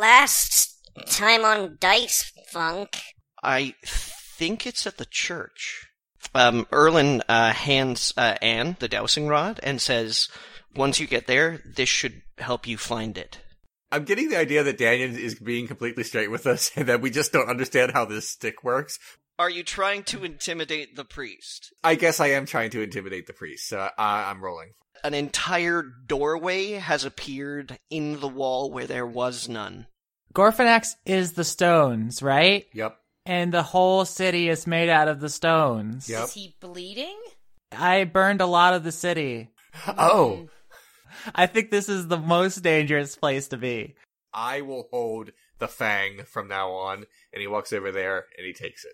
last time on Dice Funk. I think it's at the church. Um, Erlin uh, hands uh, Anne the dowsing rod and says, "Once you get there, this should help you find it." I'm getting the idea that Daniel is being completely straight with us and that we just don't understand how this stick works. Are you trying to intimidate the priest? I guess I am trying to intimidate the priest, so I- I'm rolling. An entire doorway has appeared in the wall where there was none. Gorfanax is the stones, right? Yep. And the whole city is made out of the stones. Yep. Is he bleeding? I burned a lot of the city. Oh, I think this is the most dangerous place to be. I will hold the fang from now on. And he walks over there and he takes it.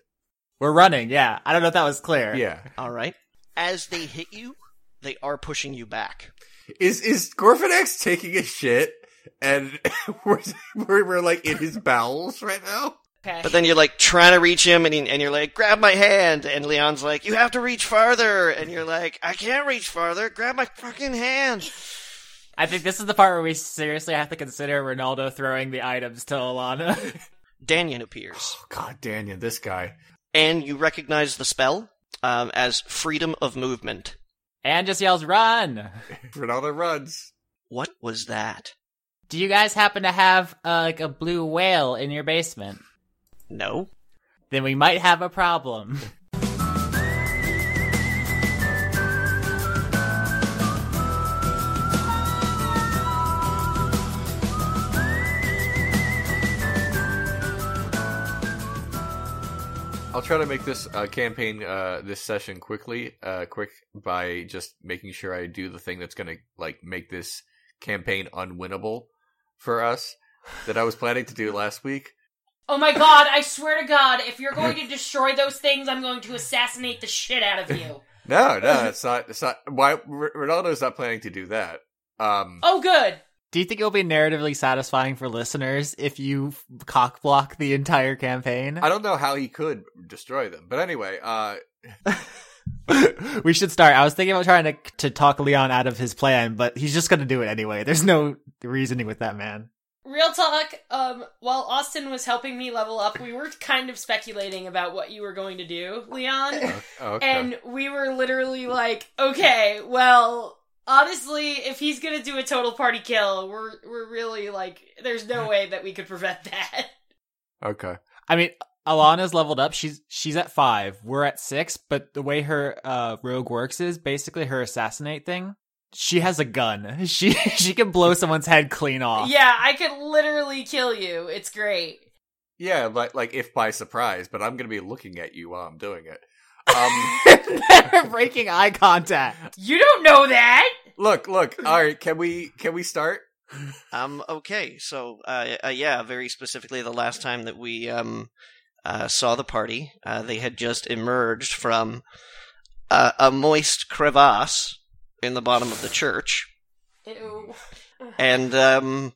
We're running, yeah. I don't know if that was clear. Yeah. All right. As they hit you, they are pushing you back. Is is Gorfanax taking a shit? And we're, we're we're like in his bowels right now. Okay. But then you're like trying to reach him, and, he, and you're like, grab my hand. And Leon's like, you have to reach farther. And you're like, I can't reach farther. Grab my fucking hand. I think this is the part where we seriously have to consider Ronaldo throwing the items to Alana. Daniel appears. Oh, God, Daniel, this guy. And you recognize the spell um, as freedom of movement. and just yells, run! Ronaldo runs. What was that? Do you guys happen to have uh, like a blue whale in your basement? No. Then we might have a problem. I'll try to make this uh, campaign, uh, this session quickly, uh, quick by just making sure I do the thing that's gonna like make this campaign unwinnable for us that I was planning to do last week. oh my god, I swear to god, if you're going to destroy those things, I'm going to assassinate the shit out of you. No, no, it's not. It's not. Why R- Ronaldo's not planning to do that. Um, Oh, good. Do you think it'll be narratively satisfying for listeners if you cock block the entire campaign? I don't know how he could destroy them, but anyway, uh, we should start. I was thinking about trying to to talk Leon out of his plan, but he's just going to do it anyway. There's no reasoning with that man. Real talk, um, while Austin was helping me level up, we were kind of speculating about what you were going to do, Leon. oh, okay. And we were literally like, okay, well, honestly, if he's gonna do a total party kill, we're we're really like, there's no way that we could prevent that. okay. I mean, Alana's leveled up. She's she's at five. We're at six. But the way her uh, rogue works is basically her assassinate thing. She has a gun. She she can blow someone's head clean off. Yeah, I could literally kill you. It's great. Yeah, like like if by surprise, but I'm gonna be looking at you while I'm doing it. Um, They're breaking eye contact. You don't know that. look, look. All right, can we can we start? Um. Okay. So, uh, uh, yeah. Very specifically, the last time that we um uh, saw the party, uh, they had just emerged from uh, a moist crevasse in the bottom of the church, Ew. and um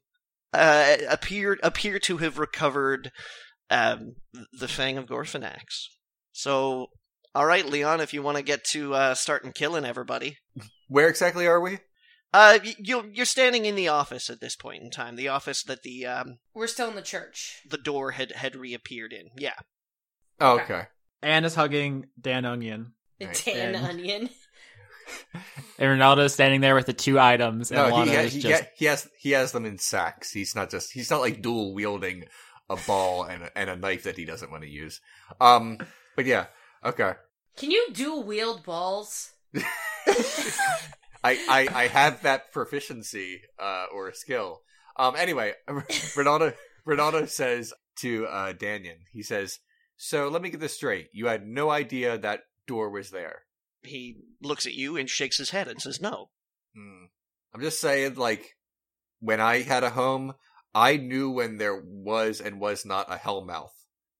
uh, appeared appear to have recovered um the Fang of Gorfanax. So, all right, Leon, if you want to get to uh, starting killing everybody. Where exactly are we? Uh, you you're standing in the office at this point in time. The office that the um We're still in the church. the door had had reappeared in. Yeah. Oh, Okay. okay. Anne is hugging Dan Onion. Right. Tan And- onion. And Ronaldo's standing there with the two items. And No, Alana he, ha- is he, just ha- he has he has them in sacks. He's not just he's not like dual wielding a ball and a, and a knife that he doesn't want to use. Um, but yeah, okay. Can you do wield balls? I, I I have that proficiency uh or skill. Um, anyway, Ronaldo Ronaldo says to uh Daniel, he says, "So let me get this straight. You had no idea that door was there." He looks at you and shakes his head and says, "No." Hmm. I'm just saying, like, when I had a home, I knew when there was and was not a hellmouth.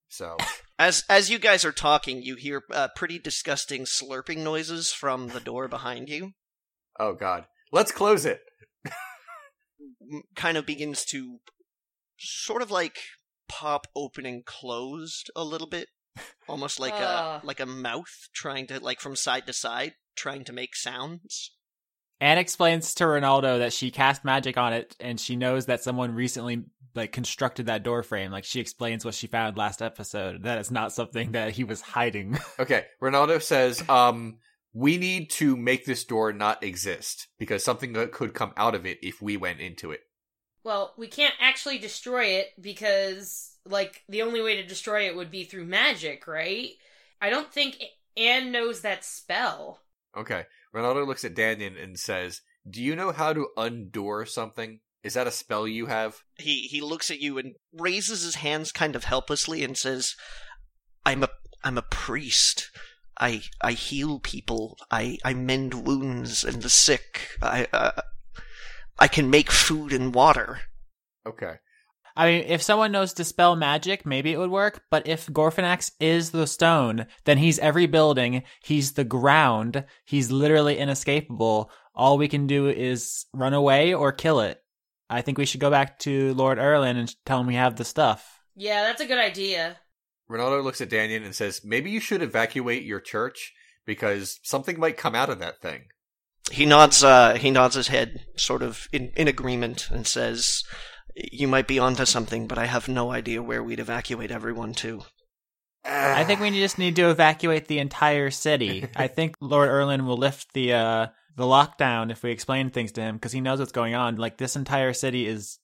So, As as you guys are talking, you hear uh, pretty disgusting slurping noises from the door behind you. oh god, let's close it. Kind of begins to sort of like pop open and closed a little bit, almost like Ah. a like a mouth trying to like from side to side trying to make sounds. Anne explains to Ronaldo that she cast magic on it and she knows that someone recently like constructed that door frame. Like she explains what she found last episode. That is not something that he was hiding. Okay, Ronaldo says, um, we need to make this door not exist because something could come out of it if we went into it. Well, we can't actually destroy it because, like, the only way to destroy it would be through magic, right? I don't think Anne knows that spell. Okay, Ronaldo looks at Danyon and says, "Do you know how to undoor something? Is that a spell you have?" He he looks at you and raises his hands kind of helplessly and says, "I'm a I'm a priest. I I heal people. I I mend wounds and the sick. I uh, I can make food and water." Okay. I mean, if someone knows Dispel magic, maybe it would work. But if Gorfanax is the stone, then he's every building. He's the ground. He's literally inescapable. All we can do is run away or kill it. I think we should go back to Lord Erlin and tell him we have the stuff. Yeah, that's a good idea. Ronaldo looks at Danyon and says, "Maybe you should evacuate your church because something might come out of that thing." He nods uh he nods his head sort of in in agreement and says, "You might be onto something, but I have no idea where we'd evacuate everyone to." I think we just need to evacuate the entire city. I think Lord Erlin will lift the uh the lockdown if we explain things to him because he knows what's going on. Like this entire city is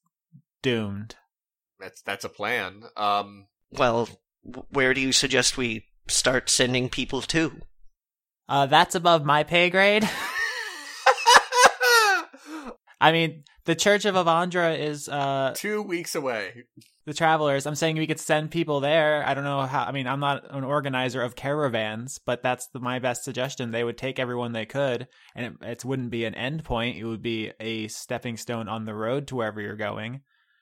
doomed. that's that's a plan. Um, Well, where do you suggest we start sending people to? Uh, that's above my pay grade. I mean, the Church of Avandra is uh two weeks away. the travelers. I'm saying we could send people there. I don't know how. I mean, I'm not an organizer of caravans, but that's the, my best suggestion. They would take everyone they could, and it, it wouldn't be an end point. It would be a stepping stone on the road to wherever you're going.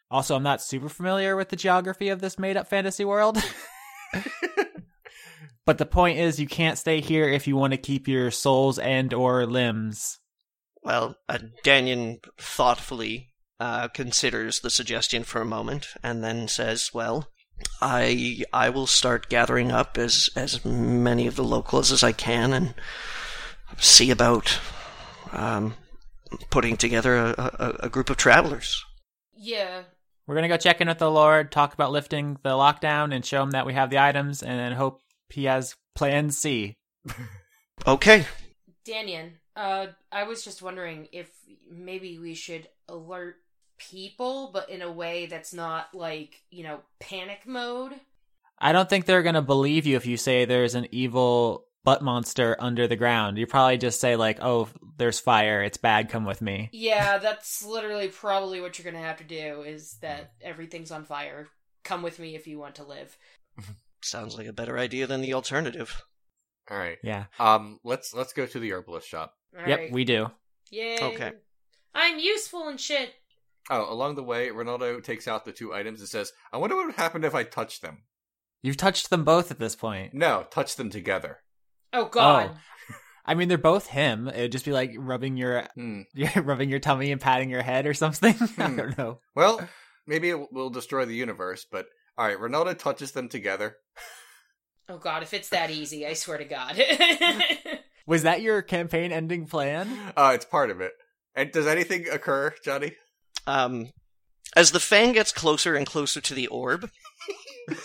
Also, I'm not super familiar with the geography of this made-up fantasy world. but the point is, you can't stay here if you want to keep your souls and or limbs. Well, uh, Danyon thoughtfully uh, considers the suggestion for a moment and then says, "Well, I I will start gathering up as as many of the locals as I can and see about um, putting together a, a, a group of travelers." Yeah. We're gonna go check in with the Lord, talk about lifting the lockdown, and show him that we have the items, and then hope he has Plan C. Okay. Danyan, uh, I was just wondering if maybe we should alert people, but in a way that's not like, you know, panic mode. I don't think they're gonna believe you if you say there's an evil butt monster under the ground. You probably just say like, "Oh, there's fire. It's bad. Come with me." Yeah, that's literally probably what you're gonna have to do is that everything's on fire. Come with me if you want to live. Sounds like a better idea than the alternative. All right. Yeah. Um, let's let's go to the herbalist shop. All yep, right. we do. Yay. Okay. I'm useful and shit. Oh, along the way, Ronaldo takes out the two items and says, "I wonder what would happen if I touched them." You've touched them both at this point. No, touch them together. Oh god. I mean, they're both him. It'd just be like rubbing your, Hmm. rubbing your tummy and patting your head or something. I Hmm. don't know. Well, maybe it will destroy the universe, but all right. Ronaldo touches them together. Oh god, if it's that easy, I swear to god. Was that your campaign ending plan? Uh, it's part of it. And does anything occur, Johnny? Um, as the fang gets closer and closer to the orb,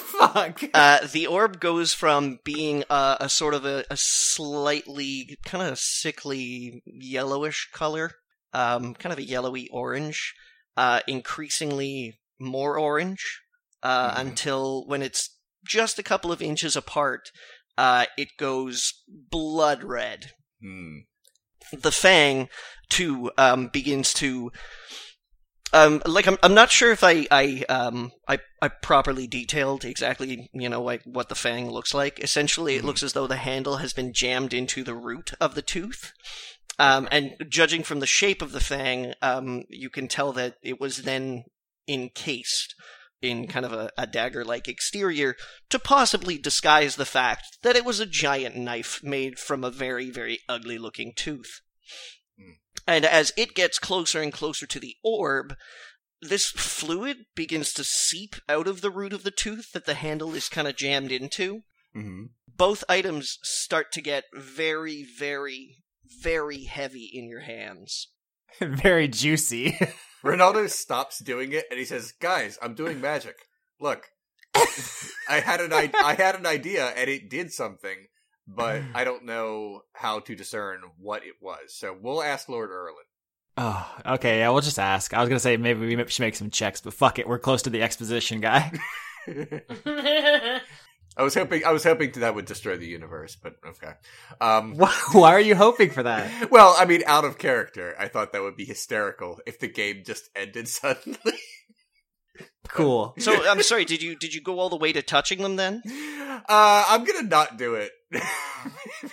Fuck. uh, the orb goes from being uh, a sort of a, a slightly kind of sickly yellowish color, um, kind of a yellowy orange, uh, increasingly more orange, uh, Mhm. until when it's just a couple of inches apart, uh, it goes blood red. Hmm. the fang too um, begins to um, like I'm I'm not sure if I I um I I properly detailed exactly you know like what the fang looks like. Essentially, it Mhm. looks as though the handle has been jammed into the root of the tooth. Um, and judging from the shape of the fang, um, you can tell that it was then encased in kind of a, a dagger-like exterior to possibly disguise the fact that it was a giant knife made from a very, very ugly-looking tooth. Hmm. And as it gets closer and closer to the orb, this fluid begins to seep out of the root of the tooth that the handle is kind of jammed into. hmm Both items start to get very, very, very heavy in your hands. Very juicy. Ronaldo stops doing it and he says, "Guys, I'm doing magic. Look, I had an I-, I had an idea and it did something, but I don't know how to discern what it was. So we'll ask Lord Erlin." Oh, okay. Yeah, we'll just ask. I was gonna say maybe we should make some checks, but fuck it. We're close to the exposition guy. I was hoping I was hoping that would destroy the universe, but okay. Um, Why why are you hoping for that? well, I mean, out of character, I thought that would be hysterical if the game just ended suddenly. Cool. So I'm sorry. Did you did you go all the way to touching them then? Uh, I'm gonna not do it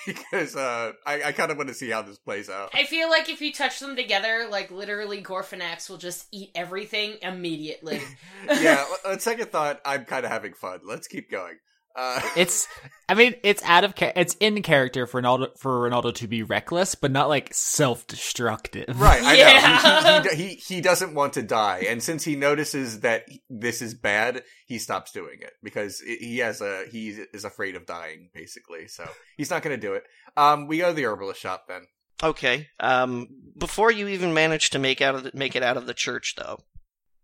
because uh, I, I kind of want to see how this plays out. I feel like if you touch them together, like literally Gorfanax will just eat everything immediately. yeah, on second thought, I'm kind of having fun. Let's keep going. Uh, It's, I mean, it's out of, cha- it's in character for Ronaldo for Ronaldo to be reckless, but not like self-destructive. right, I Yeah. know. He, he, he, he doesn't want to die, and since he notices that this is bad, he stops doing it because he has a he is afraid of dying, basically. So he's not going to do it. Um, we go to the herbalist shop then. Okay. Um, before you even manage to make out of the, make it out of the church, though,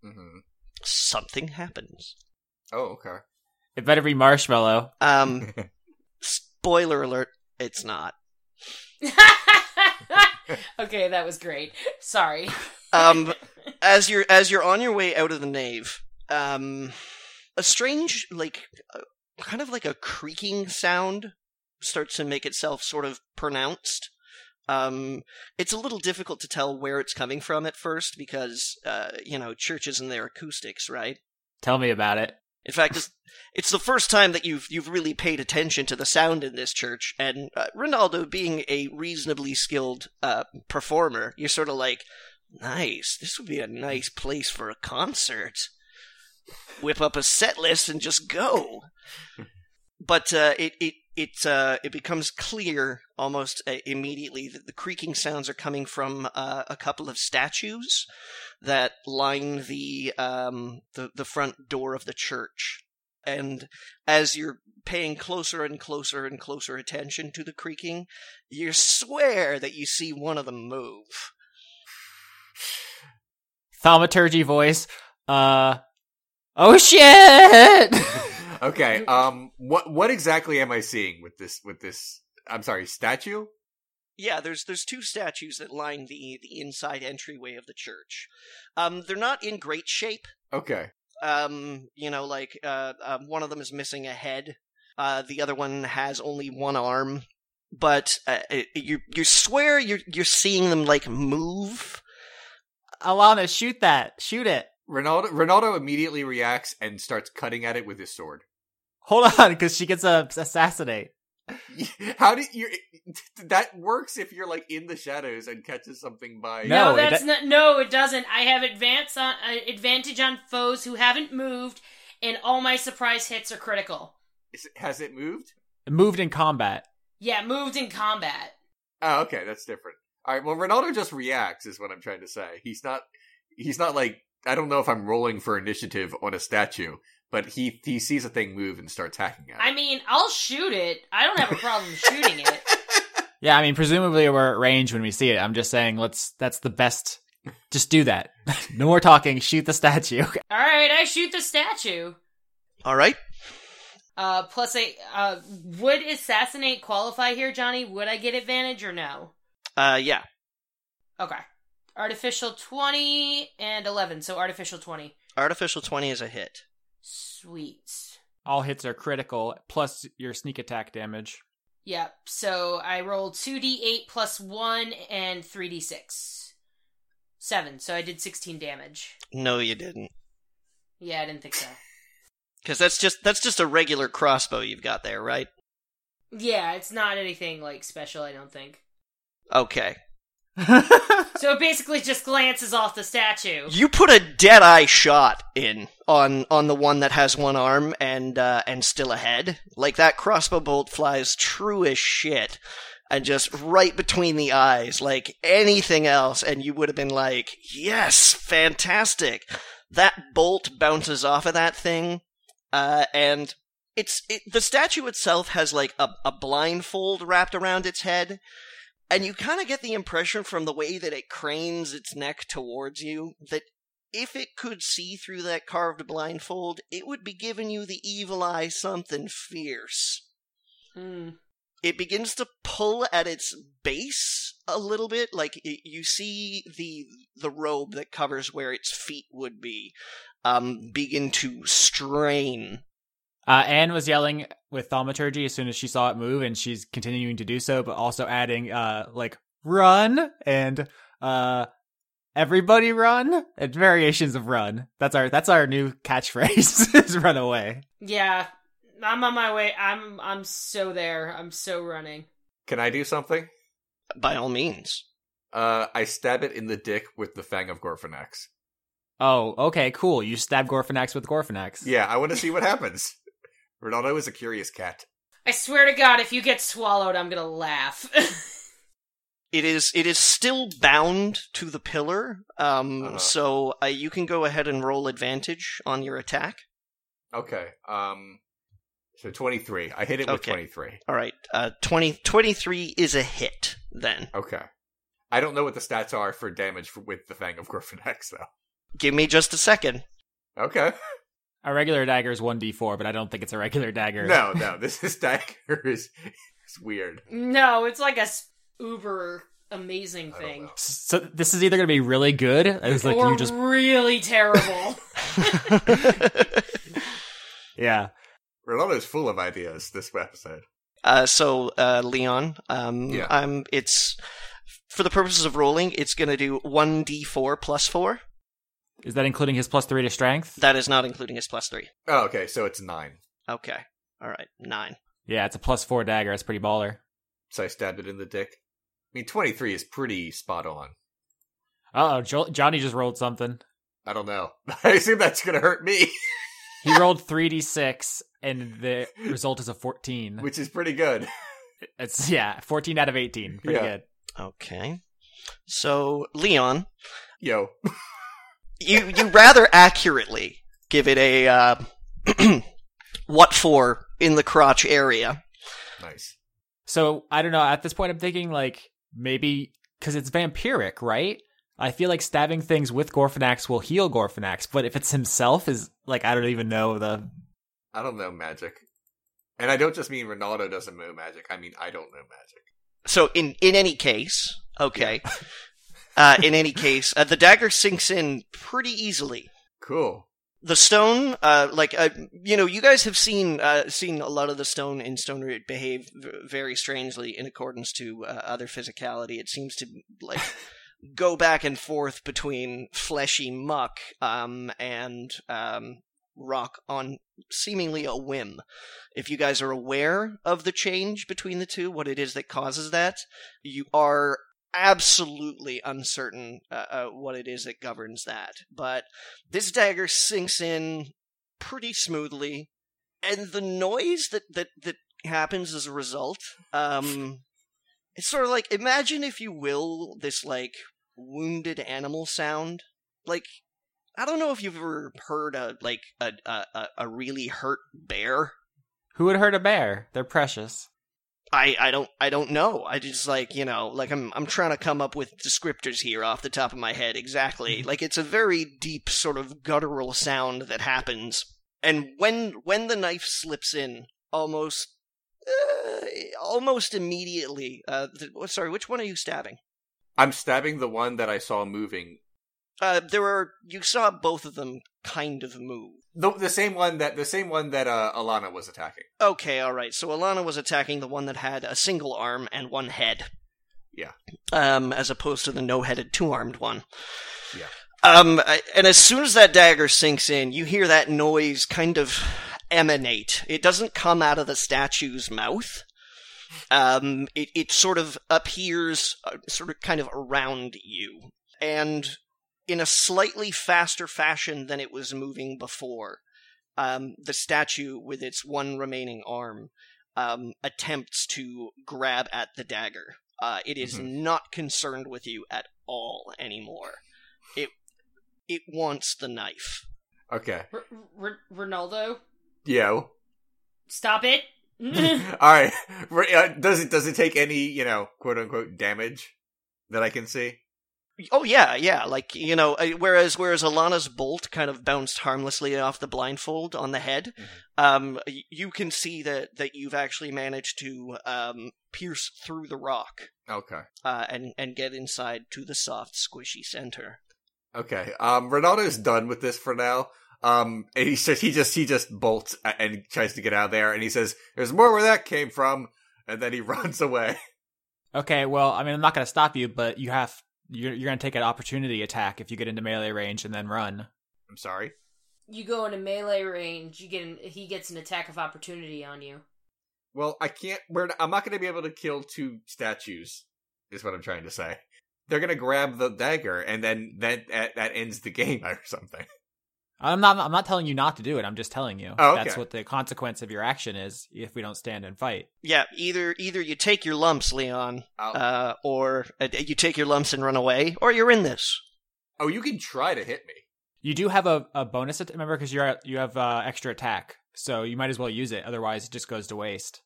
mm-hmm. something happens. Oh, okay. It better be marshmallow. Um, spoiler alert: it's not. okay, that was great. Sorry. Um, as you're as you're on your way out of the nave, um, a strange like uh, kind of like a creaking sound starts to make itself sort of pronounced. Um, it's a little difficult to tell where it's coming from at first because uh, you know churches and their acoustics, right? Tell me about it. In fact, it's, it's the first time that you've you've really paid attention to the sound in this church, and uh, Ronaldo, being a reasonably skilled uh, performer, you're sort of like, nice. This would be a nice place for a concert. Whip up a set list and just go. But uh, it it it uh, it becomes clear almost uh, immediately that the creaking sounds are coming from uh, a couple of statues that line the um the the front door of the church. And as you're paying closer and closer and closer attention to the creaking, you swear that you see one of them move. Thaumaturgy voice. Uh, oh shit! Okay. Um. What what exactly am I seeing with this with this? I'm sorry, statue. Yeah, there's there's two statues that line the the inside entryway of the church. Um, they're not in great shape. Okay. Um, you know, like uh, um, one of them is missing a head. Uh, the other one has only one arm. But uh, you you swear you're you're seeing them like move. Alana, shoot that. Shoot it. Ronaldo Ronaldo immediately reacts and starts cutting at it with his sword. Hold on, because she gets a assassinate. How do you? That works if you're like in the shadows and catches something by. No, No, that's do- not. No, it doesn't. I have advance on uh, advantage on foes who haven't moved, and all my surprise hits are critical. Is it- Has it moved? Moved in combat. Yeah, moved in combat. Oh, okay, that's different. All right. Well, Ronaldo just reacts, is what I'm trying to say. He's not. He's not like. I don't know if I'm rolling for initiative on a statue, but he he sees a thing move and starts hacking at it. I mean, I'll shoot it. I don't have a problem shooting it. Yeah, I mean, presumably we're at range when we see it. I'm just saying, let's. That's the best. Just do that. no more talking. Shoot the statue. All right, I shoot the statue. All right. Uh, plus a uh, would assassinate qualify here, Johnny? Would I get advantage or no? Uh, yeah. Okay. Artificial twenty and eleven, so artificial twenty. Artificial twenty is a hit. Sweet. All hits are critical, plus your sneak attack damage. Yep. So I rolled two d eight plus one and three d six. Seven. So I did sixteen damage. No, you didn't. Yeah, I didn't think so. Because that's just that's just a regular crossbow you've got there, right? Yeah, it's not anything like special. I don't think. Okay. So it basically just glances off the statue. You put a dead eye shot in on on the one that has one arm and uh, and still a head. Like that crossbow bolt flies true as shit, and just right between the eyes, like anything else, and you would have been like, "Yes, fantastic!" That bolt bounces off of that thing, uh, and it's it, the statue itself has like a, a blindfold wrapped around its head. And you kind of get the impression from the way that it cranes its neck towards you that if it could see through that carved blindfold, it would be giving you the evil eye something fierce. Hmm. It begins to pull at its base a little bit, like it, you see the the robe that covers where its feet would be, um, begin to strain Uh, Anne was yelling with thaumaturgy as soon as she saw it move, and she's continuing to do so, but also adding uh like run and uh everybody run and variations of run. That's our that's our new catchphrase is run away. Yeah, I'm on my way. I'm I'm so there. I'm so running. Can I do something? by all means. Uh, I stab it in the dick with the Fang of Gorfanax. Oh, okay, cool. You stab Gorfanax with Gorfanax. Yeah, I want to see what happens. Ronaldo is a curious cat. I swear to God, if you get swallowed, I'm gonna laugh. It is it is still bound to the pillar, um, Uh-huh. so uh, you can go ahead and roll advantage on your attack. Okay. Um. So twenty three. I hit it with twenty three. All right, uh, 20, 23 is a hit. Then Okay. I don't know what the stats are for damage for, with the Fang of Gorfanax though. give me just a second. Okay. A regular dagger is one d four, but I don't think it's a regular dagger. No, no. This is dagger is is weird. no, it's like a uber amazing thing. So this is either gonna be really good, as like or you just really terrible. yeah. Ronaldo's full of ideas this episode. uh, so uh, Leon, um, Yeah. I'm it's for the purposes of rolling, it's going to do one d4 plus four. Is that including his plus three to strength? That is not including his plus three. Oh, okay. So it's nine. Okay, all right, nine. Yeah, it's a plus four dagger. It's pretty baller. So I stabbed it in the dick. I mean, twenty three is pretty spot on. Uh oh, jo- Johnny just rolled something. I don't know. I assume that's gonna hurt me, He rolled three d six, and the result is a fourteen. which is pretty good. It's yeah, fourteen out of eighteen. Pretty Yeah. good. Okay, so Leon, Yo. You you rather accurately give it a uh, what for in the crotch area. Nice. So I don't know. At this point, I'm thinking like maybe because it's vampiric, right? I feel like stabbing things with Gorfanax will heal Gorfanax, but if it's himself, is like I don't even know the. I don't know magic. And I don't just mean Ronaldo doesn't know magic. I mean I don't know magic. So in in any case, okay. uh, in any case, uh, the dagger sinks in pretty easily. Cool. The stone, uh, like uh, you know, you guys have seen uh, seen a lot of the stone in Stone Root behave v- very strangely in accordance to uh, other physicality. It seems to like go back and forth between fleshy muck um, and um, rock on seemingly a whim. If you guys are aware of the change between the two, what it is that causes that, you are absolutely uncertain uh, uh, what it is that governs that. But this dagger sinks in pretty smoothly, and the noise that that that happens as a result, um, it's sort of like imagine, if you will, this like wounded animal sound, like. I don't know if you've ever heard a like a a, a- a really hurt bear. Who would hurt a bear? They're precious. I, I don't I don't know. I just like you know like I'm I'm trying to come up with descriptors here off the top of my head exactly. like it's a very deep sort of guttural sound that happens, and when when the knife slips in, almost uh, almost immediately. Uh, the, sorry, which one are you stabbing? I'm stabbing the one that I saw moving. Uh, there are you saw both of them kind of move. The, the same one that the same one that uh, Alana was attacking. Okay, all right. So Alana was attacking the one that had a single arm and one head. Yeah. Um, as opposed to the no-headed, two-armed one. Yeah. Um, I- and as soon as that dagger sinks in, you hear that noise kind of emanate. It doesn't come out of the statue's mouth. Um, it it sort of appears, uh, sort of kind of around you, and in a slightly faster fashion than it was moving before um, the statue, with its one remaining arm, um, attempts to grab at the dagger. Uh, it is Mhm. not concerned with you at all anymore. It it wants the knife. Okay. R- R- Ronaldo, Yo. stop it! All right. Re- uh, Does it does it take any you know quote unquote damage that I can see? Oh yeah, yeah. Like you know, uh, whereas whereas Alana's bolt kind of bounced harmlessly off the blindfold on the head, Mhm. um, you can see that that you've actually managed to um pierce through the rock, Okay. uh, and and get inside to the soft, squishy center. Okay. Um, Ronaldo's done with this for now. Um, and he says he just he just bolts and tries to get out of there, and he says, "There's more where that came from," and then he runs away. Okay, well, I mean, I'm not going to stop you, but you have you're you're going to take an opportunity attack if you get into melee range and then run. I'm sorry. you go into melee range, you get an, he gets an attack of opportunity on you. Well, I can't. We're. I'm not going to be able to kill two statues. Is what I'm trying to say. They're going to grab the dagger, and then that that, that ends the game or something. I'm not I'm not telling you not to do it. I'm just telling you Oh, okay. that's what the consequence of your action is if we don't stand and fight. Yeah, either either you take your lumps, Leon, I'll- uh, or uh, you take your lumps and run away, or you're in this. oh, you can try to hit me. You do have a, a bonus, at- remember, because you're you have uh, extra attack, so you might as well use it. Otherwise, it just goes to waste.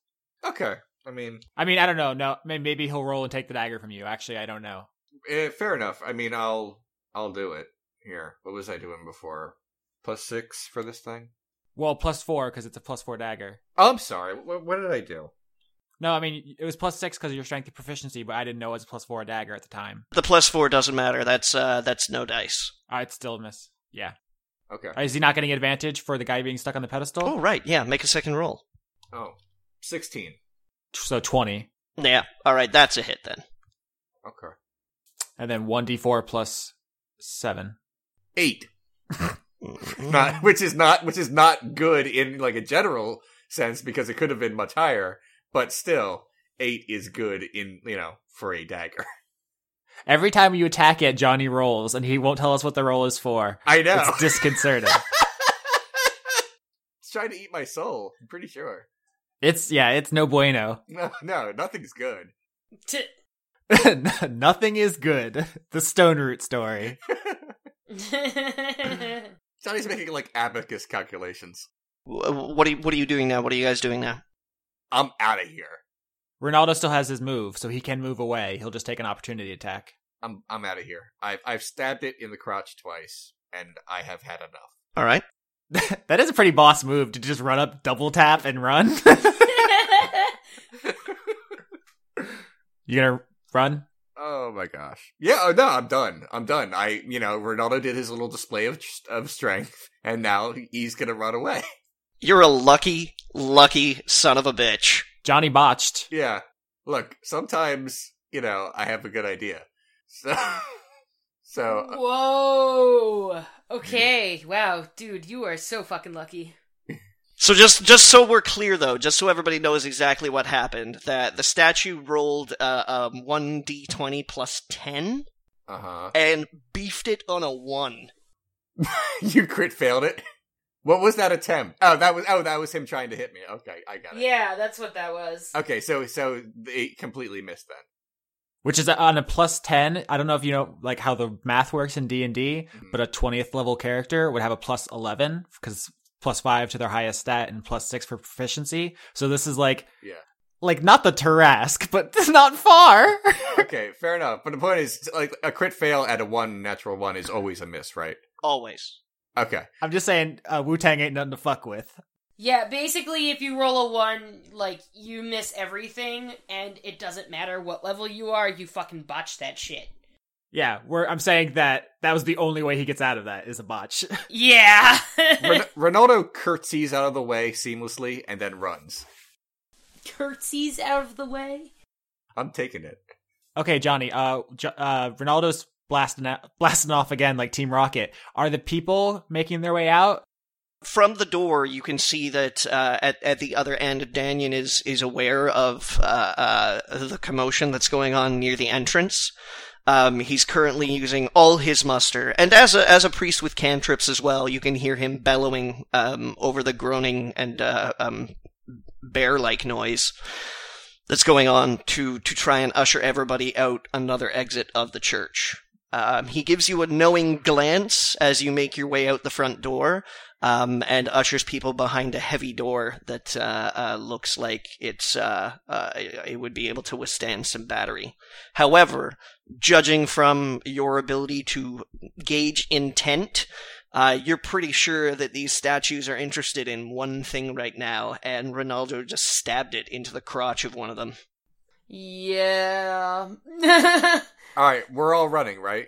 Okay. I mean, I mean, I don't know. No, maybe he'll roll and take the dagger from you. Actually, I don't know. eh, fair enough. I mean, I'll I'll do it. Here. What was I doing before? Plus six for this thing. Well, plus four because it's a plus four dagger. Oh, I'm sorry. What, what did I do? No, I mean it was plus six because of your strength and proficiency, but I didn't know it was a plus four dagger at the time. The plus four doesn't matter. That's uh, that's no dice. Uh, it's still a miss. Yeah. Okay. Is he not getting advantage for the guy being stuck on the pedestal? Oh right, yeah. Make a second roll. Oh, 16. So twenty, Yeah. All right, that's a hit then. Okay. and then one d four plus seven. Eight. Not which is not which is not good in like a general sense because it could have been much higher, but still, eight is good in you know for a dagger. Every time you attack it, Johnny rolls, and he won't tell us what the roll is for. I know. It's disconcerting. it's trying to eat my soul. I'm pretty sure. it's yeah, it's no bueno. No, no, nothing's good. T- Nothing is good. The Stone Root story. Johnny's making like abacus calculations. What are you, what are you doing now? What are you guys doing now? I'm out of here. Ronaldo still has his move, so he can move away. He'll just take an opportunity attack. I'm I'm out of here. I've I've stabbed it in the crotch twice, and I have had enough. All right. that is a pretty boss move to just run up, double tap, and run. you gonna run? Oh my gosh. Yeah, oh no, I'm done. I'm done. I, you know, Ronaldo did his little display of of strength, and now he's gonna run away. You're a lucky, lucky son of a bitch. Johnny botched. yeah. Look, sometimes, you know, I have a good idea. So, so uh Whoa. Okay. Wow, dude, you are so fucking lucky. So just just so we're clear though, just so everybody knows exactly what happened, that the statue rolled uh, um, 1d20 plus 10 uh huh. and beefed it on a 1. you crit failed it. What was that attempt? Oh, that was oh, that was him trying to hit me. Okay, I got it. Yeah, that's what that was. Okay, so so it completely missed then. Which is on a plus ten. I don't know if you know like how the math works in D and D, Mhm. but a twentieth level character would have a plus eleven because plus five to their highest stat and plus six for proficiency. So this is like Yeah. like not the Tarrasque, but it's not far. Okay, fair enough. But the point is, like a crit fail at a one natural one is always a miss, right? Always. Okay. I'm just saying, uh, Wu Tang ain't nothing to fuck with. Yeah, basically, if you roll a one, like you miss everything, and it doesn't matter what level you are, you fucking botch that shit. Yeah, we're, I'm saying that that was the only way he gets out of that is a botch. Yeah. Ron- Ronaldo curtsies out of the way seamlessly and then runs. Curtsies out of the way. I'm taking it. okay, Johnny. Uh, jo- uh, Ronaldo's blasting out, blasting off again like Team Rocket. Are the people making their way out? From the door, you can see that uh, at at the other end, Danyan is is aware of uh, uh, the commotion that's going on near the entrance. Um, he's currently using all his muster, and as a as a priest with cantrips as well, you can hear him bellowing um, over the groaning and uh, um, bear-like noise that's going on to to try and usher everybody out another exit of the church. Um, he gives you a knowing glance as you make your way out the front door, um, and ushers people behind a heavy door that uh, uh, looks like it's uh, uh, it would be able to withstand some battery. However, judging from your ability to gauge intent, uh, you're pretty sure that these statues are interested in one thing right now, and Ronaldo just stabbed it into the crotch of one of them. Yeah. All right, we're all running, right?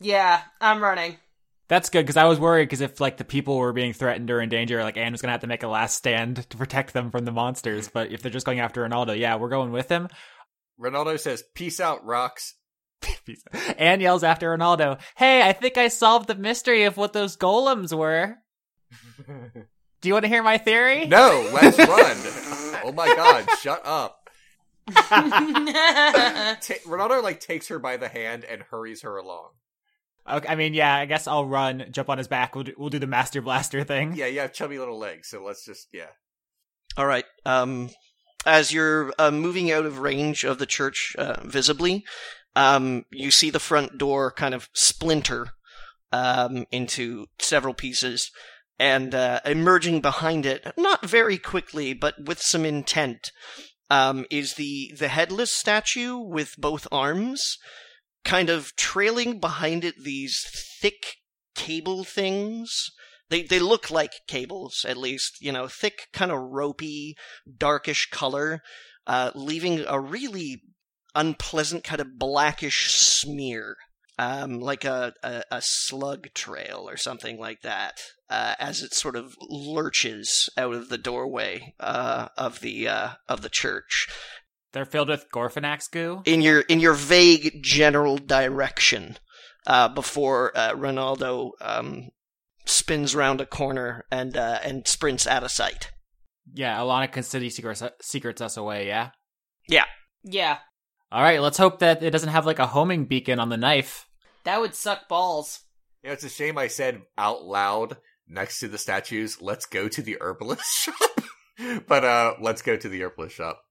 yeah, I'm running. That's good because I was worried because if like the people were being threatened or in danger, like Anne was gonna have to make a last stand to protect them from the monsters. But if they're just going after Ronaldo, yeah, we're going with him. Ronaldo says, "Peace out, rocks." Anne yells after Ronaldo, "Hey, I think I solved the mystery of what those golems were. Do you want to hear my theory?" no, let's run. oh my god, shut up. Ta- Ronaldo like takes her by the hand and hurries her along. Okay, I mean, yeah, I guess I'll run, jump on his back. We'll do, we'll do the Master Blaster thing. Yeah, you have chubby little legs, so let's just yeah. All right. Um, as you're uh, moving out of range of the church uh, visibly, um, you see the front door kind of splinter um, into several pieces, and uh, emerging behind it, not very quickly, but with some intent, um, is the the headless statue with both arms, kind of trailing behind it these thick cable things. They they look like cables, at least, you know, thick, kind of ropey, darkish color, uh, leaving a really unpleasant kind of blackish smear, um, like a, a, a slug trail or something like that, uh, as it sort of lurches out of the doorway uh, of the uh, of the church They're filled with Gorfanax goo. in your in your vague general direction uh, before uh, Ronaldo um, spins round a corner and uh, and sprints out of sight. Yeah, Alana City secrets, secrets us away. Yeah. Yeah. Yeah, All right, let's hope that it doesn't have like a homing beacon on the knife. that would suck balls. You know, it's a shame I said out loud next to the statues, "Let's go to the herbalist shop." but uh, let's go to the herbalist shop.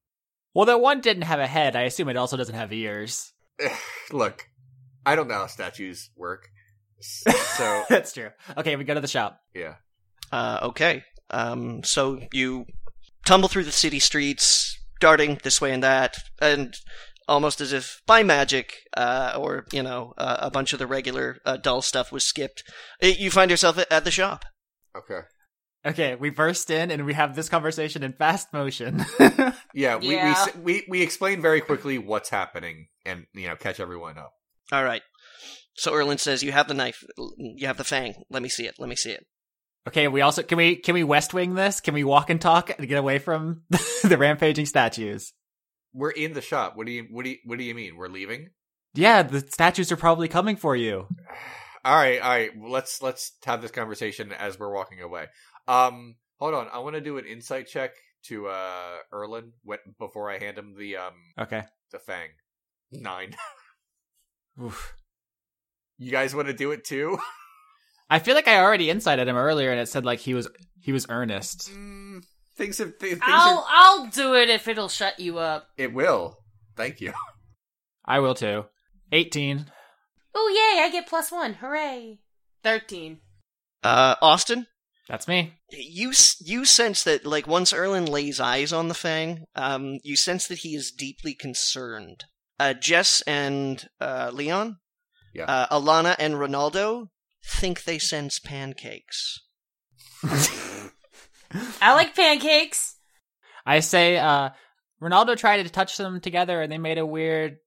Well, that one didn't have a head. I assume it also doesn't have ears. Look, I don't know how statues work, so That's true. Okay, we go to the shop. yeah. Uh, okay, um, so you tumble through the city streets, darting this way and that, and almost as if by magic, uh, or you know, uh, a bunch of the regular uh, dull stuff was skipped, uh, you find yourself at- at the shop. Okay. Okay, we burst in and we have this conversation in fast motion. Yeah, we, Yeah. we we we explain very quickly what's happening and you know catch everyone up. All right. So Erlin says, "You have the knife. You have the fang. Let me see it. Let me see it." okay, we also can we can we West Wing this? Can we walk and talk and get away from the rampaging statues? We're in the shop. What do you what do you what do you mean? We're leaving? Yeah, the statues are probably coming for you. All right, all right. Let's let's have this conversation as we're walking away. Um, hold on. I want to do an insight check to uh Erlin when, before I hand him the um Okay. the fang. Nine. Oof. You guys want to do it too? I feel like I already incited him earlier, and it said like he was he was earnest. Mm, things have th- things I'll are, I'll do it if it'll shut you up. It will. Thank you. I will too. Eighteen. Oh yay! I get plus one. Hooray! Thirteen. Uh, Austin, That's me. you you sense that like once Erlin lays eyes on the fang, um, you sense that he is deeply concerned. Uh, Jess and uh, Leon, Yeah. uh, Alana and Ronaldo think they sense pancakes. I like pancakes. I say, uh, Ronaldo tried to touch them together, and they made a weird.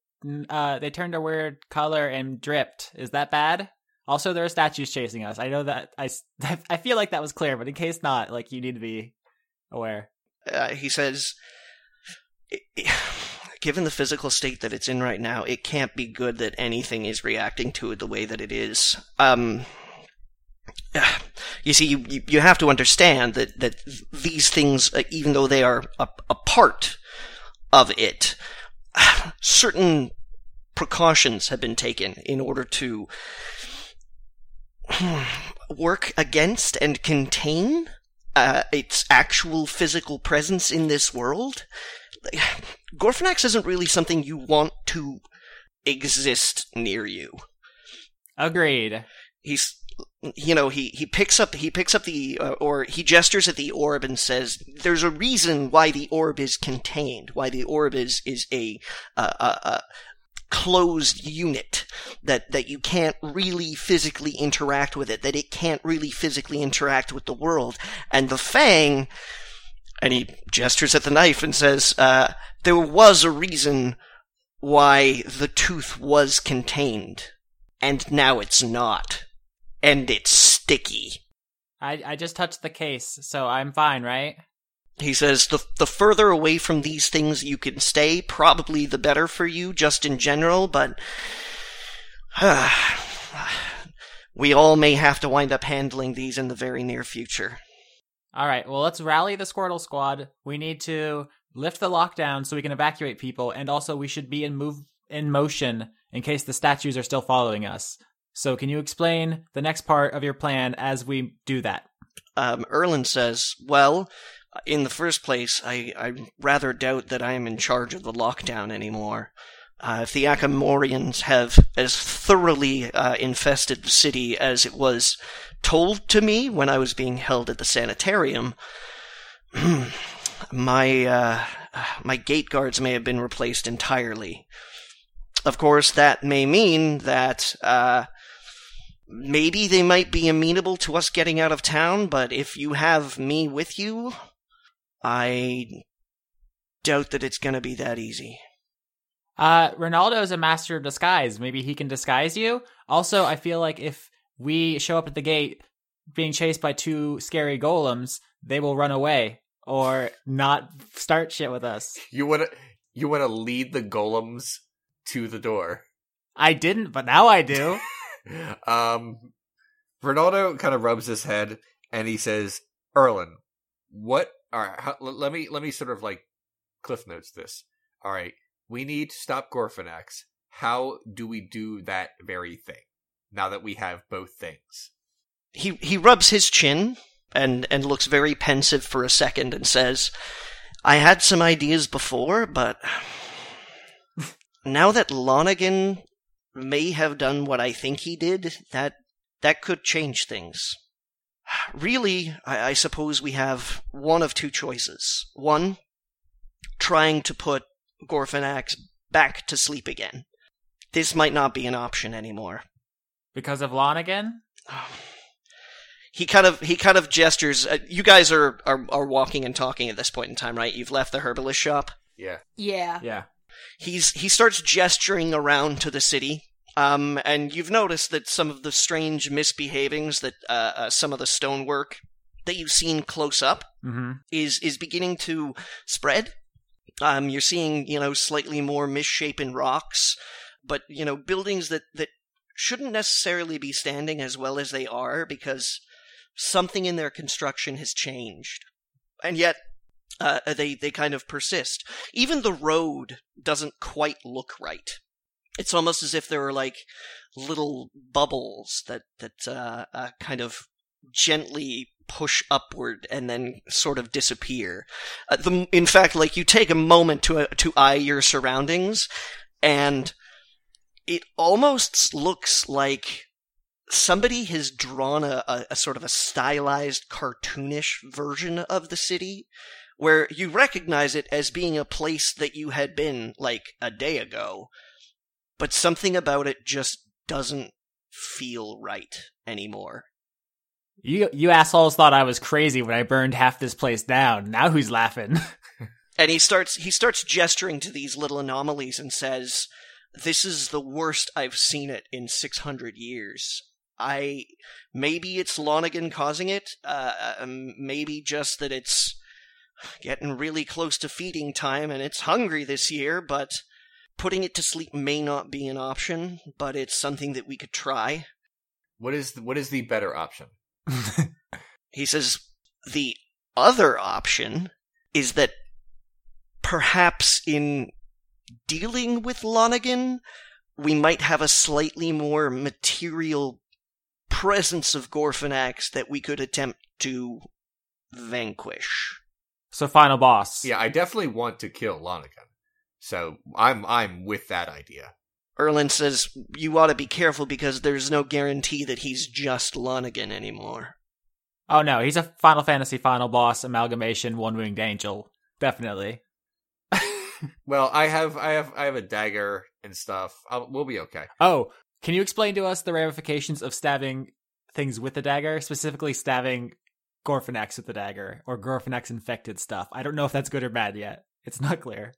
Uh, they turned a weird color and dripped. Is that bad? Also, there are statues chasing us. I know that. I, I feel like that was clear, but in case not, like you need to be aware. uh, he says, "I- I- given the physical state that it's in right now, it can't be good that anything is reacting to it the way that it is. Um, you see, you, you- have to understand that, that these things, uh, even though they are a, a part of it, certain precautions have been taken in order to work against and contain uh, its actual physical presence in this world. Gorfanax isn't really something you want to exist near you. Agreed. He's you know he he picks up he picks up the uh, or he gestures at the orb and says there's a reason why the orb is contained why the orb is is a uh, closed unit that that you can't really physically interact with it that it can't really physically interact with the world. And the fang and he gestures at the knife and says uh, there was a reason why the tooth was contained and now it's not and it's sticky. I, I just touched the case, so I'm fine, right? He says the the further away from these things you can stay, probably the better for you, just in general. But we all may have to wind up handling these in the very near future. All right, well, let's rally the Squirtle Squad. We need to lift the lockdown so we can evacuate people, and also we should be in move in motion in case the statues are still following us. So, can you explain the next part of your plan as we do that? Um, says, "Well, in the first place, I, I rather doubt that I am in charge of the lockdown anymore. Uh, if the Akamorians have as thoroughly uh, infested the city as it was told to me when I was being held at the sanitarium, my uh, my gate guards may have been replaced entirely. Of course, that may mean that uh, maybe they might be amenable to us getting out of town, but if you have me with you, I doubt that it's going to be that easy. Uh, Ronaldo is a master of disguise. Maybe he can disguise you. Also, I feel like if we show up at the gate being chased by two scary golems, they will run away or not start shit with us. You want to you want to lead the golems to the door. I didn't, but now I do. um, Ronaldo kind of rubs his head and he says, "Erlin, what? All right, how, let me let me sort of like cliff notes this. All right, we need to stop Gorfanax. How do we do that very thing? Now that we have both things." He he rubs his chin and and looks very pensive for a second and says, "I had some ideas before, but now that Lonergan may have done what I think he did, that that could change things. Really, I, I suppose we have one of two choices. One, trying to put Gorfanax back to sleep again. This might not be an option anymore. Because of Lonergan? he kind of he kind of gestures. Uh, you guys are, are are walking and talking at this point in time, right? You've left the herbalist shop. Yeah. Yeah. Yeah. He's he starts gesturing around to the city. Um, and you've noticed that some of the strange misbehavings that uh, uh, some of the stonework that you've seen close up Mm-hmm. is is beginning to spread. Um, you're seeing you know slightly more misshapen rocks, but you know buildings that that shouldn't necessarily be standing as well as they are because something in their construction has changed, and yet uh, they they kind of persist. Even the road doesn't quite look right. It's almost as if there were like little bubbles that that uh, uh, kind of gently push upward and then sort of disappear. Uh, the, in fact, like you take a moment to uh, to eye your surroundings, and it almost looks like somebody has drawn a, a, a sort of a stylized, cartoonish version of the city, where you recognize it as being a place that you had been like a day ago, but something about it just doesn't feel right anymore. You you assholes thought I was crazy when I burned half this place down. Now who's laughing? and he starts he starts gesturing to these little anomalies and says this is the worst i've seen it in 600 years i maybe it's lonergan causing it uh, um, maybe just that it's getting really close to feeding time and it's hungry this year but putting it to sleep may not be an option but it's something that we could try What is the, what is the better option? he says the other option is that perhaps in dealing with Lonigan, we might have a slightly more material presence of Gorfanax that we could attempt to vanquish. So final boss. Yeah, I definitely want to kill Lonigan. So I'm I'm with that idea. Erlin says, You ought to be careful because there's no guarantee that he's just Lonigan anymore. Oh no, he's a Final Fantasy final boss amalgamation one winged angel. Definitely. Well, I have I have I have a dagger and stuff. I'll, we'll be okay. Oh, can you explain to us the ramifications of stabbing things with the dagger, specifically stabbing Gorfanax with the dagger or Gorfanax infected stuff? I don't know if that's good or bad yet. It's not clear.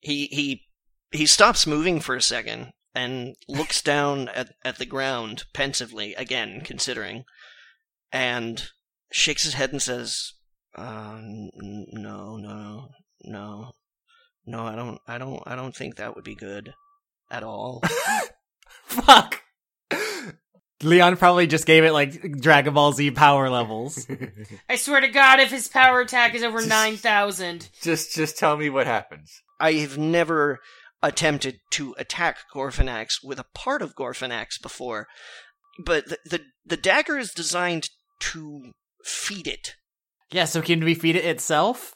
He he he stops moving for a second and looks down at, at the ground pensively, again considering, and shakes his head and says, uh, no, no, no. No, I don't I don't I don't think that would be good at all. Fuck. Leon probably just gave it like Dragon Ball Z power levels. I swear to God, if his power attack is over Just- 9,000. just just tell me what happens. I have never attempted to attack Gorfanax with a part of Gorfanax before, but the, the the dagger is designed to feed it. yeah, so can we feed it itself?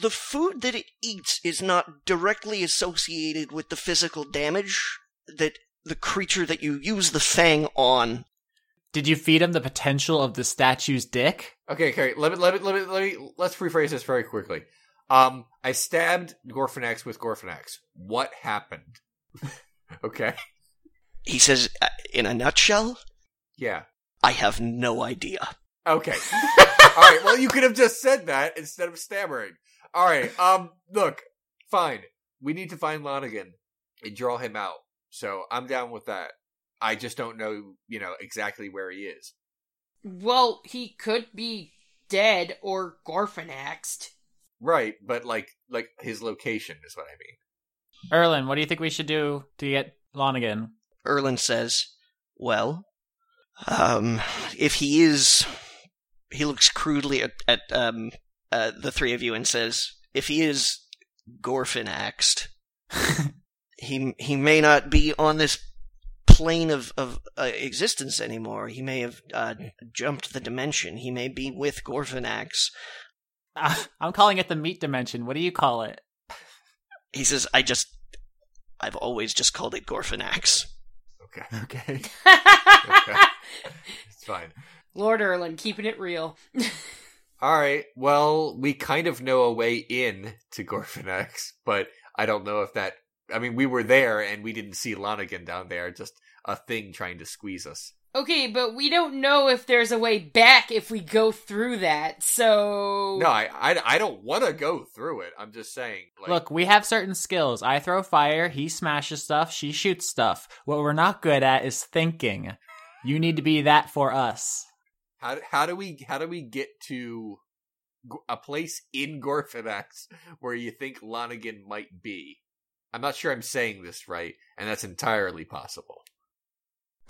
The food that it eats is not directly associated with the physical damage that the creature that you use the fang on. Did you feed him the potential of the statue's dick? Okay, okay. Let me let me let me let me let's rephrase this very quickly. Um, I stabbed Gorfanax with Gorfanax. What happened? okay. He says, uh, in a nutshell, Yeah. I have no idea. Okay. All right. Well, you could have just said that instead of stammering. All right. Um. Look. Fine. We need to find Lonigan and draw him out. So I'm down with that. I just don't know, you know, exactly where he is. Well, he could be dead or Gorfanaxed. Right, but like, like his location is what I mean. Erlin, what do you think we should do to get Lonigan? Erlin says, Well, um, if he is. He looks crudely at, at um, uh, the three of you and says, If he is Gorfanaxed, he, he may not be on this plane of, of uh, existence anymore. He may have uh, jumped the dimension. He may be with Gorfanax. Uh, I'm calling it the meat dimension. What do you call it? He says, I just. I've always just called it Gorfanax. Okay. Okay. It's fine. Lord Erlin, keeping it real. All right. Well, we kind of know a way in to Gorfanax, but I don't know if that. I mean, we were there and we didn't see Lonigan down there. Just a thing trying to squeeze us. okay, but we don't know if there's a way back if we go through that, so. No, I, I, I don't want to go through it. I'm just saying. Like, Look, we have certain skills. I throw fire, he smashes stuff, she shoots stuff. What we're not good at is thinking. You need to be that for us. how how do we how do we get to a place in Gorfanax where you think Lonigan might be? I'm not sure I'm saying this right, and that's entirely possible.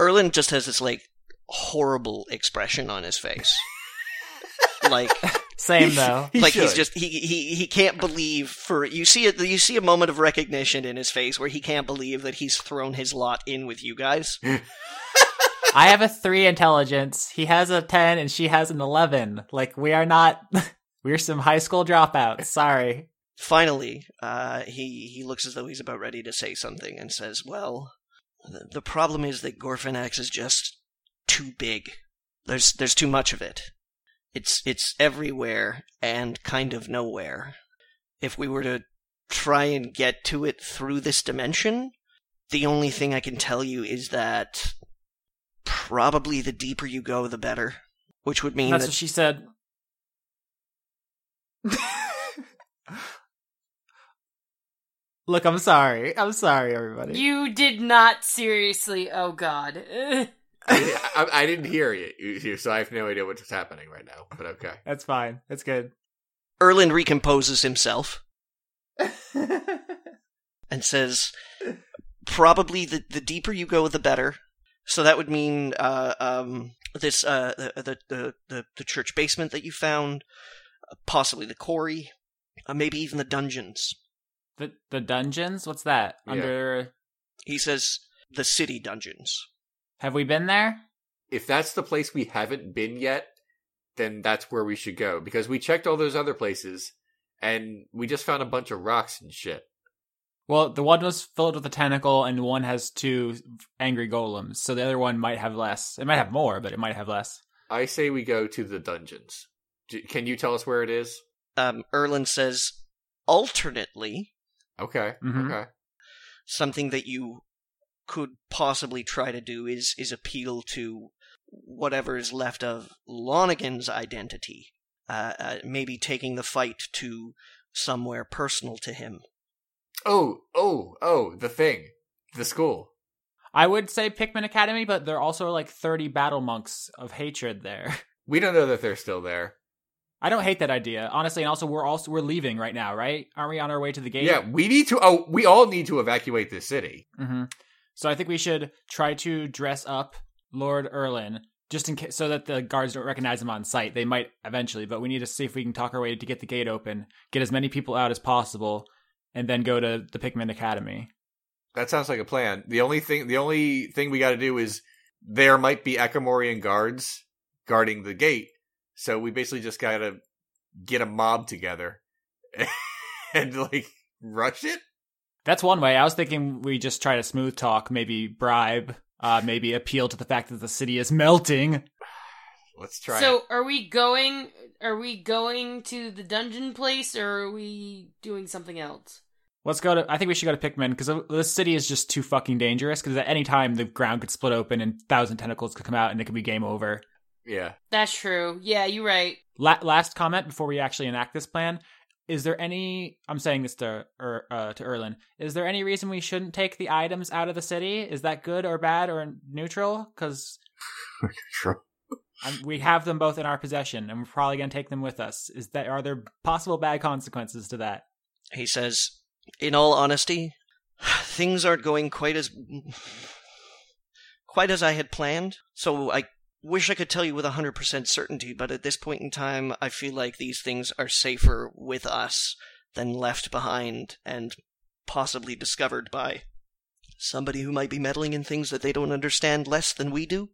Erlin just has this like horrible expression on his face. like Same though. He like he's just he, he he can't believe for you see it you see a moment of recognition in his face where he can't believe that he's thrown his lot in with you guys. I have a three intelligence. He has a ten, and she has an eleven. Like we are not. We're some high school dropouts. Sorry. Finally, uh, he he looks as though he's about ready to say something and says, "Well, the, the problem is that Gorfanax is just too big. There's there's too much of it. It's it's everywhere and kind of nowhere. If we were to try and get to it through this dimension, the only thing I can tell you is that probably the deeper you go, the better. Which would mean That's that what she said. Look, I'm sorry. I'm sorry, everybody. You did not seriously. Oh God. I, I, I didn't hear you, you, so I have no idea what's happening right now. But okay. That's fine. That's good. Erlin recomposes himself and says, probably the, the deeper you go, the better. So that would mean uh, um, this uh, the, the, the the the church basement that you found, uh, possibly the quarry, uh, maybe even the dungeons. The the dungeons. What's that? Yeah. Under. He says the city dungeons. Have we been there? If that's the place we haven't been yet, then that's where we should go because we checked all those other places and we just found a bunch of rocks and shit. Well, the one was filled with a tentacle, and one has two angry golems. So the other one might have less. It might have more, but it might have less. I say we go to the dungeons. Can you tell us where it is? Um, Erlin says, alternately, Okay. Mhm. Okay. something that you could possibly try to do is is appeal to whatever is left of Lonigan's identity. Uh, uh, maybe taking the fight to somewhere personal to him. Oh, oh, oh, the thing. The school. I would say Pikmin Academy, but there are also like 30 battle monks of hatred there. We don't know that they're still there. I don't hate that idea, honestly. And also, we're also we're leaving right now, right? Aren't we on our way to the gate? Yeah, we need to. Oh, we all need to evacuate this city. hmm So I think we should try to dress up Lord Erlin just in case, so that the guards don't recognize him on sight. They might eventually, but we need to see if we can talk our way to get the gate open, get as many people out as possible, and then go to the Pikmin Academy. That sounds like a plan. The only thing, the only thing we got to do is there might be Ekamorian guards guarding the gate, so we basically just got to get a mob together and like rush it. That's one way. I was thinking we just try to smooth talk, maybe bribe, uh, maybe appeal to the fact that the city is melting. Let's try. So it. are we going? Are we going to the dungeon place, or are we doing something else? Let's go to. I think we should go to Pikmin because this city is just too fucking dangerous. Because at any time the ground could split open and thousand tentacles could come out and it could be game over. Yeah, That's true. Yeah, you're right. La- last comment before we actually enact this plan: Is there any? I'm saying this to er, uh, to Erlin. Is there any reason we shouldn't take the items out of the city? Is that good or bad or neutral? Because True. we have them both in our possession, and we're probably going to take them with us. Is that are there possible bad consequences to that? He says, in all honesty, things aren't going quite as quite as I had planned. So I wish I could tell you with 100% certainty, but at this point in time, I feel like these things are safer with us than left behind and possibly discovered by somebody who might be meddling in things that they don't understand less than we do.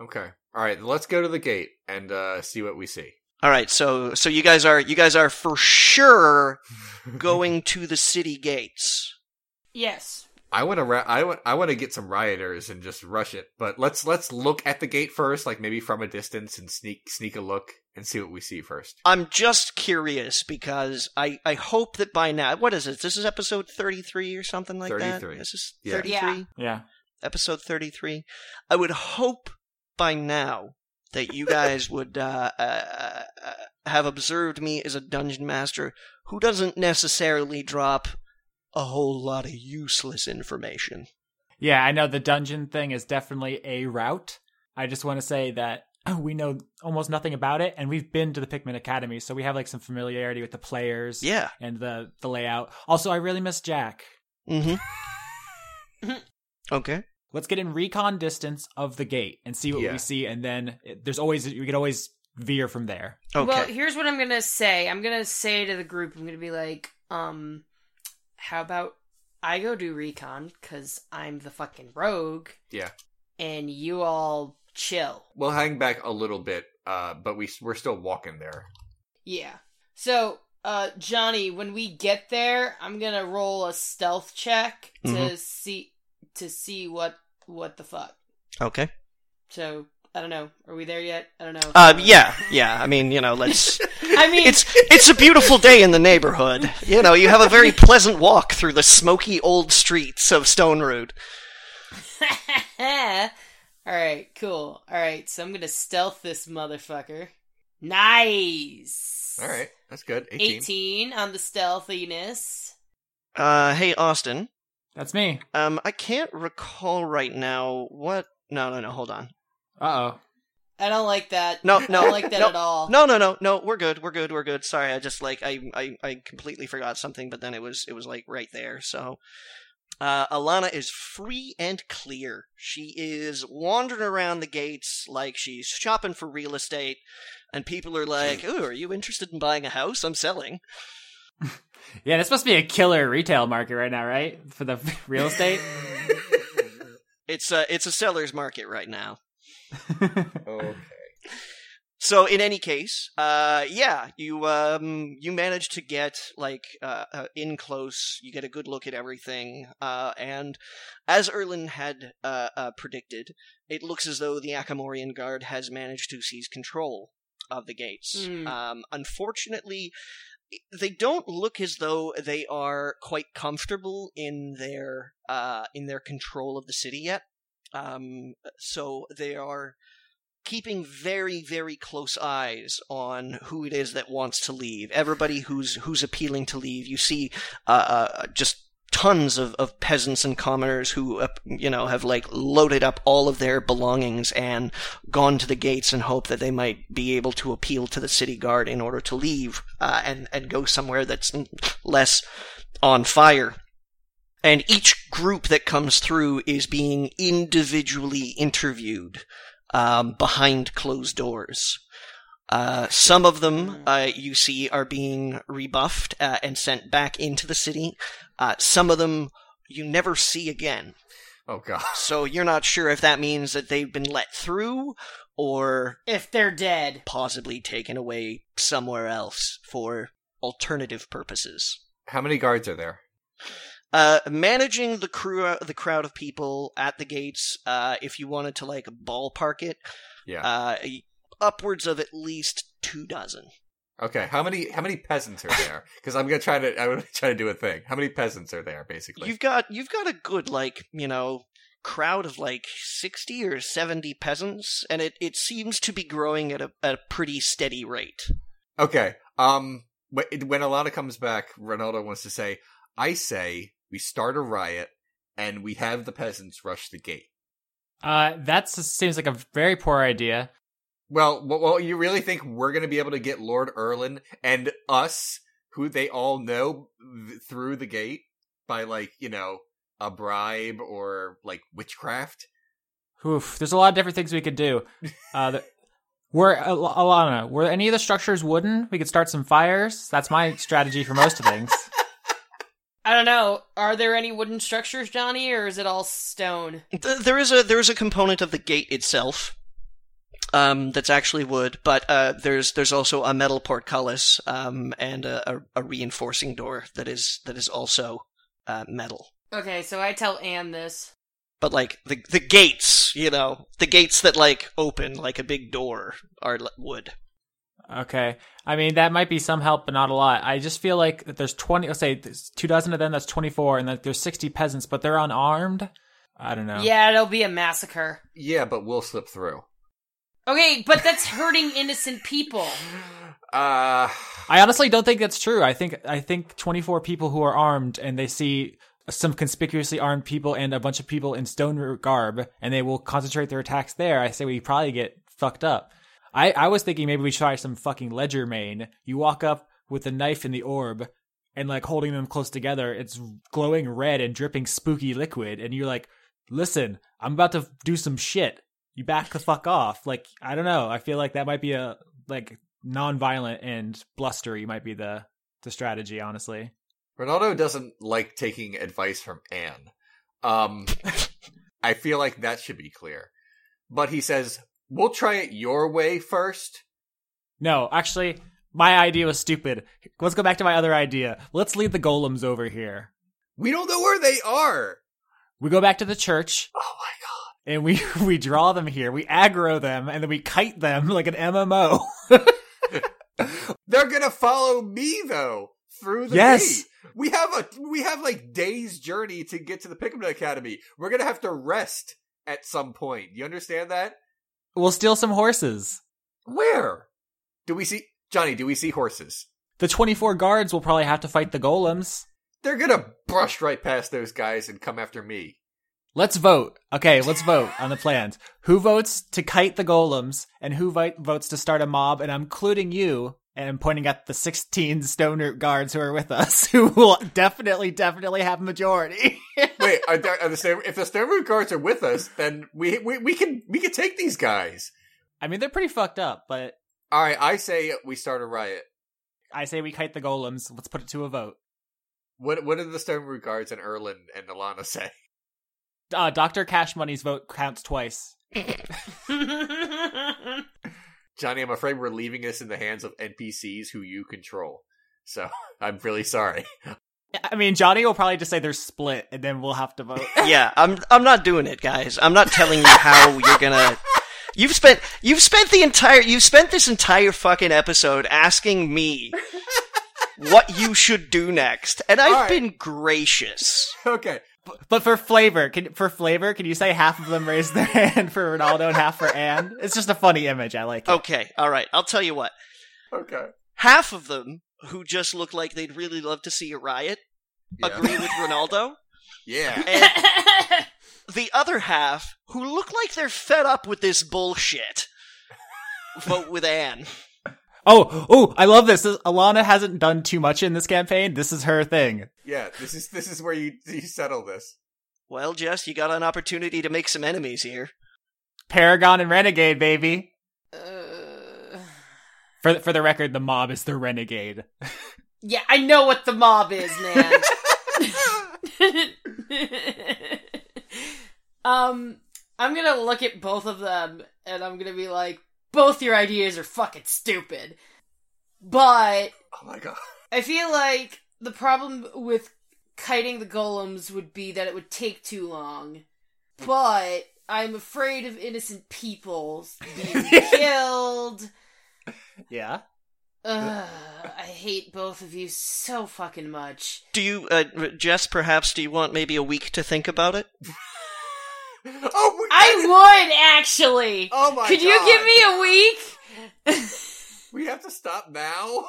Okay. All right. Let's go to the gate and uh, see what we see. All right, so so you guys are you guys are for sure going to the city gates. Yes. I want to. Ra- I want. I want to get some rioters and just rush it. But let's let's look at the gate first, like maybe from a distance, and sneak sneak a look and see what we see first. I'm just curious because I, I hope that by now, what is it? This is episode 33 or something like that? 33. This is Yeah. 33? Yeah. Yeah. Episode 33. I would hope by now that you guys would uh, uh, uh, have observed me as a dungeon master who doesn't necessarily drop a whole lot of useless information. Yeah, I know the dungeon thing is definitely a route. I just want to say that we know almost nothing about it, and we've been to the Pikmin Academy, so we have like some familiarity with the players Yeah. and the the layout. Also, I really miss Jack. Mm-hmm. okay. Let's get in recon distance of the gate and see what Yeah. we see, and then it, there's always we could always veer from there. Okay. Well, here's what I'm gonna say. I'm gonna say to the group, I'm gonna be like, um, how about I go do recon because I'm the fucking rogue, Yeah. and you all chill. We'll hang back a little bit, uh, but we we're still walking there. Yeah. So, uh, Johnny, when we get there, I'm gonna roll a stealth check to Mhm. see to see what what the fuck. okay. So I don't know. Are we there yet? I don't know. Uh, yeah, yeah. I mean, you know, let's. I mean, it's it's a beautiful day in the neighborhood. You know, you have a very pleasant walk through the smoky old streets of Stone Root. All right, cool. All right, so I'm gonna stealth this motherfucker. Nice. All right, that's good. 18. 18 on the stealthiness. Uh, hey, Austin. That's me. Um, I can't recall right now what. No, no, no. Hold on. Uh oh. I don't like that. No, no, I no, don't like that no, at all. No, no, no, no. We're good. We're good. We're good. Sorry, I just like I I I completely forgot something, but then it was it was like right there. So, uh, Alana is free and clear. She is wandering around the gates like she's shopping for real estate, and people are like, "Oh, are you interested in buying a house? I'm selling." Yeah, this must be a killer retail market right now, right? For the real estate. It's a it's a seller's market right now. Okay. So in any case, uh, yeah, you um, you manage to get like uh, uh, in close. You get a good look at everything, uh, and as Erlin had uh, uh, predicted, it looks as though the Akamorian guard has managed to seize control of the gates. Hmm. Um, unfortunately, they don't look as though they are quite comfortable in their uh, in their control of the city yet. Um, so they are keeping very very close eyes on who it is that wants to leave. Everybody who's who's appealing to leave, you see, uh, uh, just tons of, of peasants and commoners who uh, you know have like loaded up all of their belongings and gone to the gates in hope that they might be able to appeal to the city guard in order to leave uh, and and go somewhere that's less on fire. And each group that comes through is being individually interviewed um, behind closed doors. Uh, some of them uh, you see are being rebuffed uh, and sent back into the city. Uh, some of them you never see again. Oh god. So you're not sure if that means that they've been let through or If they're dead. possibly taken away somewhere else for alternative purposes. How many guards are there? Uh, managing the crew, the crowd of people at the gates. Uh, if you wanted to like ballpark it, Yeah. uh, upwards of at least two dozen. okay. How many how many peasants are there? Because I'm gonna try to I'm gonna try to do a thing. How many peasants are there basically? You've got you've got a good like you know crowd of like sixty or seventy peasants, and it, it seems to be growing at a at a pretty steady rate. Okay. Um. wh- When Alana comes back, Ronaldo wants to say, "I say we start a riot and we have the peasants rush the gate." Uh, that seems like a very poor idea. Well, well, you really think we're going to be able to get Lord Erlin and us, who they all know, through the gate by like you know a bribe or like witchcraft? Oof, there's a lot of different things we could do. Uh, the, were Al- Alana, were any of the structures wooden? We could start some fires. That's my strategy for most of things. I don't know. Are there any wooden structures, Johnny, or is it all stone? There is a there is a component of the gate itself um, that's actually wood, but uh, there's there's also a metal portcullis um, and a, a, a reinforcing door that is that is also uh, metal. Okay, so I tell Anne this. But like the the gates, you know, the gates that like open like a big door are wood. Okay. I mean, that might be some help, but not a lot. I just feel like that there's 20, let's say there's two dozen of them, that's 24, and that there's 60 peasants, but they're unarmed. I don't know. Yeah, it'll be a massacre. Yeah, but we'll slip through. Okay, but that's hurting innocent people. Uh, I honestly don't think that's true. I think, I think 24 people who are armed and they see some conspicuously armed people and a bunch of people in stone garb and they will concentrate their attacks there. I say we probably get fucked up. I, I was thinking maybe we try some fucking legerdemain. You walk up with the knife in the orb and like holding them close together. It's glowing red and dripping spooky liquid. And you're like, listen, I'm about to do some shit. You back the fuck off. Like, I don't know. I feel like that might be a, like, non-violent and blustery might be the, the strategy, honestly. Ronaldo doesn't like taking advice from Anne. Um, I feel like that should be clear. But he says, we'll try it your way first. No, actually, my idea was stupid. Let's go back to my other idea. Let's lead the golems over here. We don't know where they are. We go back to the church Oh my god. and we we draw them here. We aggro them and then we kite them like an MMO. They're gonna follow me though through the Yes. gate. We have a we have like days journey to get to the Pikmin Academy. We're gonna have to rest at some point. You understand that? We'll steal some horses. Where? Do we see Johnny, do we see horses? The 24 guards will probably have to fight the golems. They're gonna brush right past those guys and come after me. Let's vote. Okay, let's vote on the plans. Who votes to kite the golems and who votes to start a mob? And I'm including you and I'm pointing at the 16 stoner guards who are with us who will definitely, definitely have a majority. Wait, are, there, are the Stam- if the Stone Root guards are with us, then we, we we can we can take these guys. I mean, they're pretty fucked up, but All right, I say we start a riot. I say we kite the golems. Let's put it to a vote. What what did the Stone Root guards and Erlin and Alana say? Uh, Dr. Cash Money's vote counts twice. Johnny, I'm afraid we're leaving this in the hands of NPCs who you control. So I'm really sorry. I mean, Johnny will probably just say they're split, and then we'll have to vote. yeah, I'm I'm not doing it, guys. I'm not telling you how you're gonna. You've spent you've spent the entire you've spent this entire fucking episode asking me what you should do next, and I've All right. been gracious. okay. But for flavor, can for flavor, can you say half of them raise their hand for Ronaldo and half for Anne? It's just a funny image. I like it. Okay, all right. I'll tell you what. Okay. Half of them who just look like they'd really love to see a riot Yeah. agree with Ronaldo, Yeah. and the other half who look like they're fed up with this bullshit vote with Anne. Oh, oh, I love this. this. Alana hasn't done too much in this campaign. This is her thing. Yeah. This is this is where you you settle this. Well, Jess, you got an opportunity to make some enemies here. Paragon and Renegade, baby. Uh, For for the record, the mob is the Renegade. yeah, I know what the mob is, man. um, I'm gonna look at both of them and I'm gonna be like, both your ideas are fucking stupid. But Oh my god. I feel like the problem with kiting the golems would be that it would take too long. But I'm afraid of innocent people being killed. Yeah. Ugh, I hate both of you so fucking much. Do you, uh, Jess, perhaps, do you want maybe a week to think about it? Oh, we, I would actually. Oh my Could you give me a week? we have to stop now.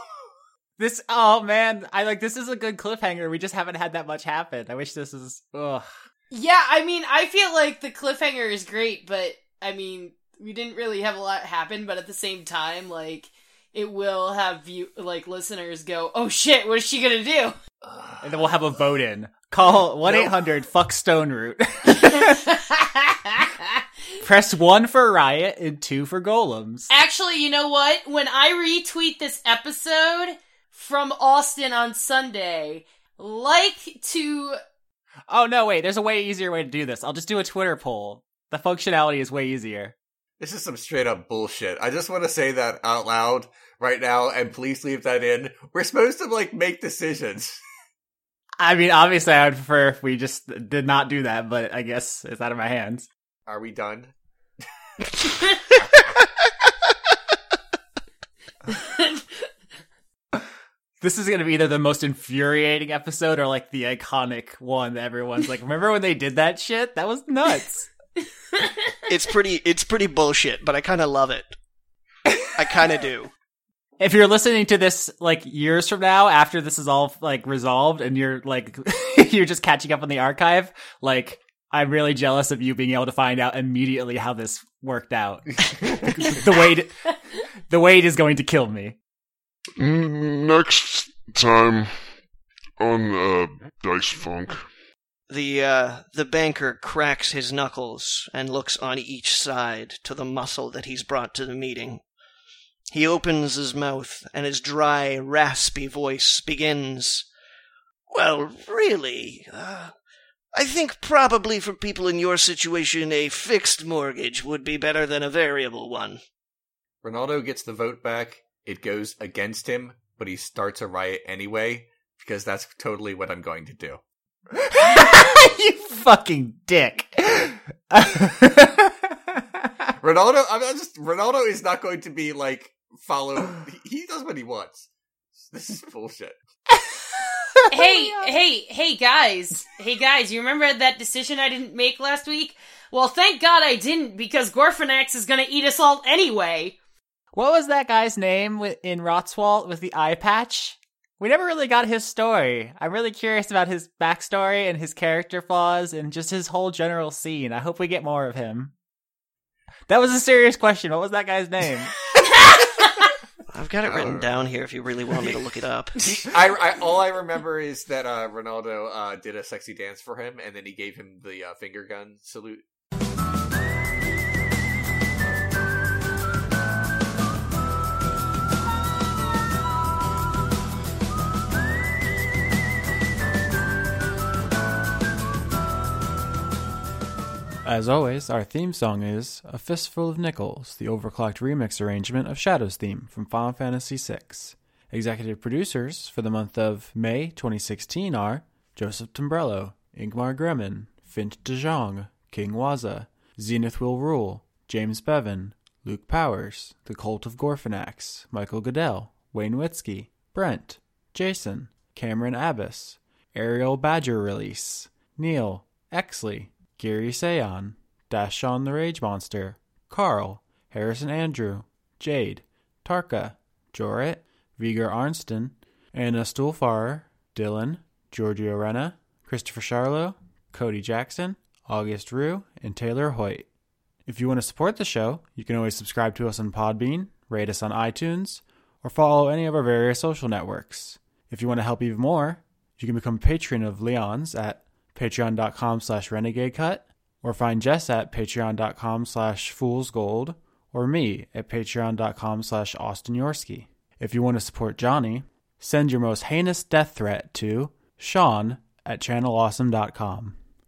This oh man, I like this is a good cliffhanger. We just haven't had that much happen. I wish this is ugh. yeah, I mean, I feel like the cliffhanger is great, but I mean, we didn't really have a lot happen. But at the same time, like, it will have you like listeners go, "Oh shit, what is she gonna do?" And then we'll have a vote in. Call one eight hundred fuck stone root. Press one for riot and two for golems. Actually, you know what? When I retweet this episode from Austin on Sunday, like to Oh no, wait, there's a way easier way to do this. I'll just do a Twitter poll. The functionality is way easier. This is some straight up bullshit. I just want to say that out loud right now, and please leave that in. We're supposed to like make decisions. I mean, obviously, I would prefer if we just did not do that, but I guess it's out of my hands. Are we done? This is gonna be either the most infuriating episode or like the iconic one that everyone's like, remember when they did that shit? That was nuts. It's pretty, it's pretty bullshit, but I kind of love it. I kind of do. If you're listening to this like years from now after this is all like resolved and you're like you're just catching up on the archive like i'm really jealous of you being able to find out immediately how this worked out the wait the wait is going to kill me Mm, Next time on uh, Dice Funk. The uh, the banker cracks his knuckles and looks on each side to the muscle that he's brought to the meeting. He opens his mouth, and his dry, raspy voice begins. Well, really, uh, I think probably for people in your situation, a fixed mortgage would be better than a variable one. Ronaldo gets the vote back. It goes against him, but he starts a riot anyway because that's totally what I'm going to do. you fucking dick Ronaldo, I'm just Ronaldo is not going to be like follow. he- he does what he wants. This is bullshit. hey, oh hey, hey, guys. Hey, guys, you remember that decision I didn't make last week? Well, thank God I didn't, because Gorfanax is gonna eat us all anyway. what was that guy's name in rotswalt with the eye patch we never really got his story i'm really curious about his backstory and his character flaws and just his whole general scene i hope we get more of him that was a serious question what was that guy's name I've got it written Uh, down here if you really want me to look it up. I, I, all I remember is that uh, Ronaldo uh, did a sexy dance for him, and then he gave him the uh, finger gun salute. As always, our theme song is A Fistful of Nickels, the overclocked remix arrangement of Shadow's theme from Final Fantasy VI. Executive producers for the month of May 2016 are Joseph Tombrello, Ingmar Gremin, Fint de Jong, King Waza, Zenith Will Rule, James Bevan, Luke Powers, The Cult of Gorfanax, Michael Goodell, Wayne Witzke, Brent, Jason, Cameron Abbas, Ariel Badger Release, Neil, Exley, Gary Sayon, Dashon the Rage Monster, Carl, Harrison Andrew, Jade, Tarka, Jorit, Viger Arnston, Anna Stuhlfarer, Dylan, Giorgio Renna, Christopher Charlo, Cody Jackson, August Rue, and Taylor Hoyt. If you want to support the show, you can always subscribe to us on Podbean, rate us on iTunes, or follow any of our various social networks. If you want to help even more, you can become a patron of Leon's at patreon.com slash renegadecut, or find Jess at patreon.com slash foolsgold, or me at patreon.com slash Austin Yorsky. If you want to support Johnny, send your most heinous death threat to Sean at channelawesome.com.